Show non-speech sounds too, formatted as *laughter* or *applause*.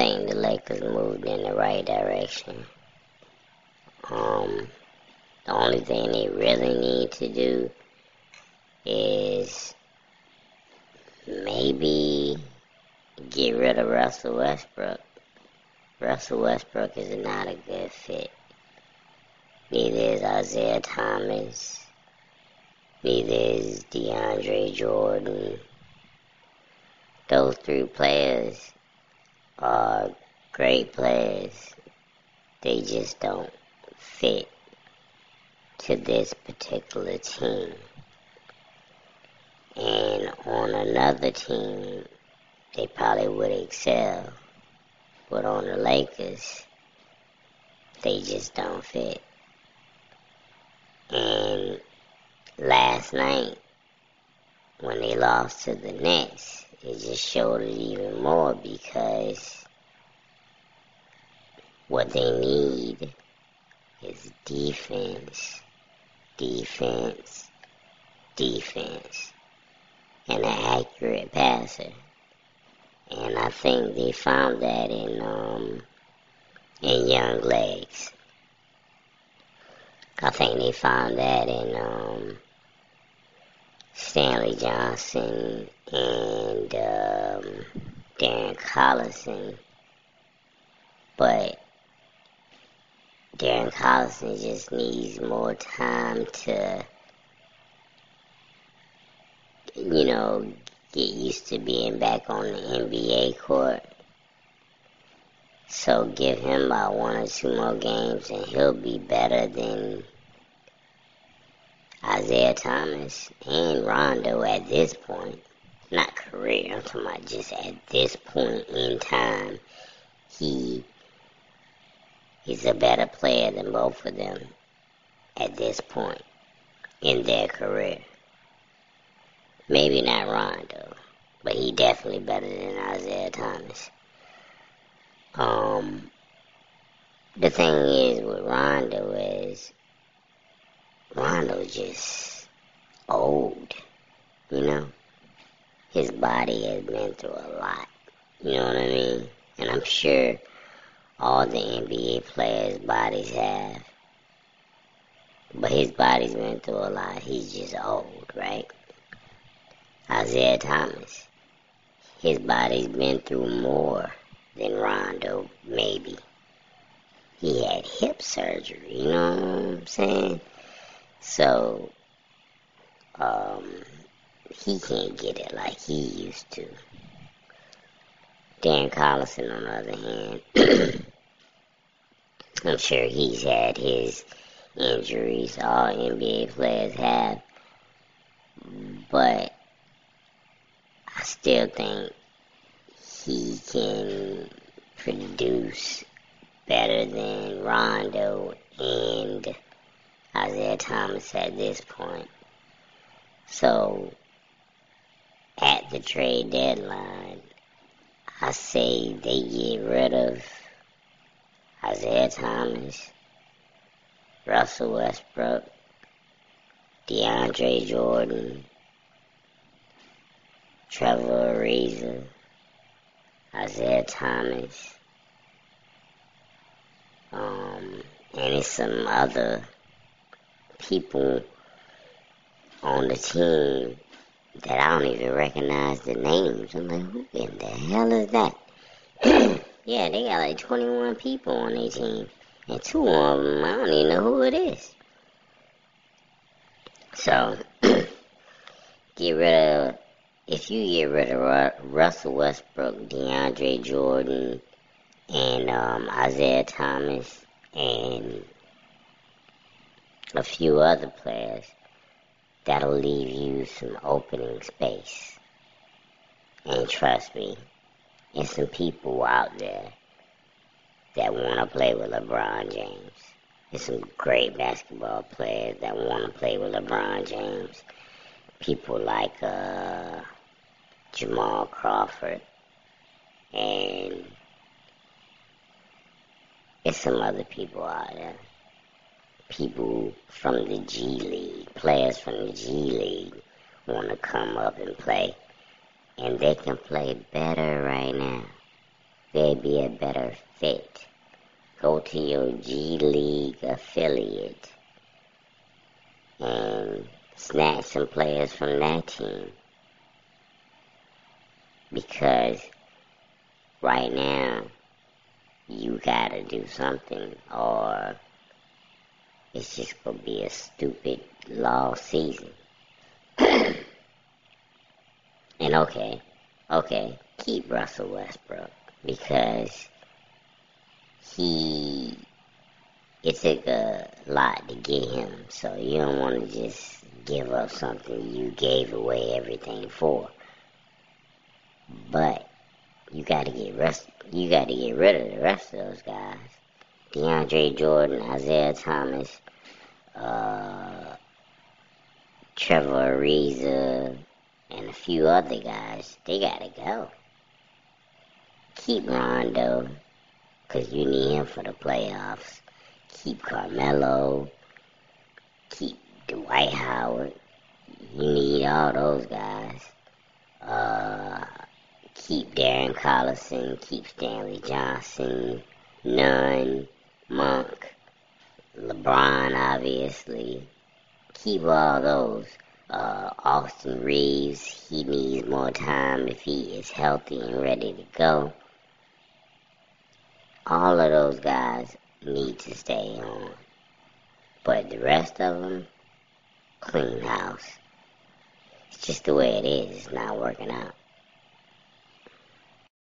think the Lakers moved in the right direction. Um, the only thing they really need to do is maybe get rid of Russell Westbrook. Russell Westbrook is not a good fit. Neither is Isaiah Thomas. Neither is DeAndre Jordan. Those three players are great players. They just don't fit to this particular team. And on another team, they probably would excel. But on the Lakers, they just don't fit. And last night, when they lost to the Nets, it just showed it even more because what they need is defense, defense, defense, and an accurate passer. And I think they found that in um, in Young Legs. I think they found that in um, Stanley Johnson and um, Darren Collison. But Darren Collison just needs more time to, you know, get used to being back on the NBA court. So give him about one or two more games and he'll be better than Isaiah Thomas and Rondo at this point. Not career, I'm talking about just at this point in time. He He's a better player than both of them at this point in their career. Maybe not Rondo, but he definitely better than Isaiah Thomas. Um, the thing is with Rondo is Rondo just old, you know. His body has been through a lot, you know what I mean? And I'm sure all the NBA players' bodies have. But his body's been through a lot. He's just old, right? Isaiah Thomas. His body's been through more than Rondo, maybe. He had hip surgery, you know what I'm saying? So, um, he can't get it like he used to. Dan Collison, on the other hand, *clears throat* I'm sure he's had his injuries. All NBA players have. But I still think he can produce better than Rondo and Isaiah Thomas at this point. So, at the trade deadline, I say they get rid of Isaiah Thomas, Russell Westbrook, DeAndre Jordan, Trevor Ariza, Isaiah Thomas, um, and some other people on the team that I don't even recognize the names. I'm like, who in the hell is that? *clears throat* yeah, they got like 21 people on their team. And two of them, I don't even know who it is. So, *clears throat* get rid of, if you get rid of Russell Westbrook, DeAndre Jordan, and um, Isaiah Thomas, and a few other players, that'll leave you some opening space. And trust me, there's some people out there that want to play with LeBron James. There's some great basketball players that want to play with LeBron James. People like uh, Jamal Crawford and there's some other people out there people from the G League, players from the G League, want to come up and play. And they can play better right now. they'd be a better fit. Go to your G League affiliate and snatch some players from that team. Because right now, you gotta do something or it's just gonna be a stupid long season. *clears throat* and okay, okay, keep Russell Westbrook because he it took a lot to get him, so you don't want to just give up something you gave away everything for. But you got to get rest. You got to get rid of the rest of those guys. DeAndre Jordan, Isaiah Thomas, uh, Trevor Ariza, and a few other guys. They got to go. Keep Rondo, because you need him for the playoffs. Keep Carmelo. Keep Dwight Howard. You need all those guys. Uh, keep Darren Collison, keep Stanley Johnson, Nunn, Monk, LeBron, obviously. Keep all those. Uh, Austin Reaves, he needs more time if he is healthy and ready to go. All of those guys need to stay on. But the rest of them, clean house. It's just the way it is. It's not working out.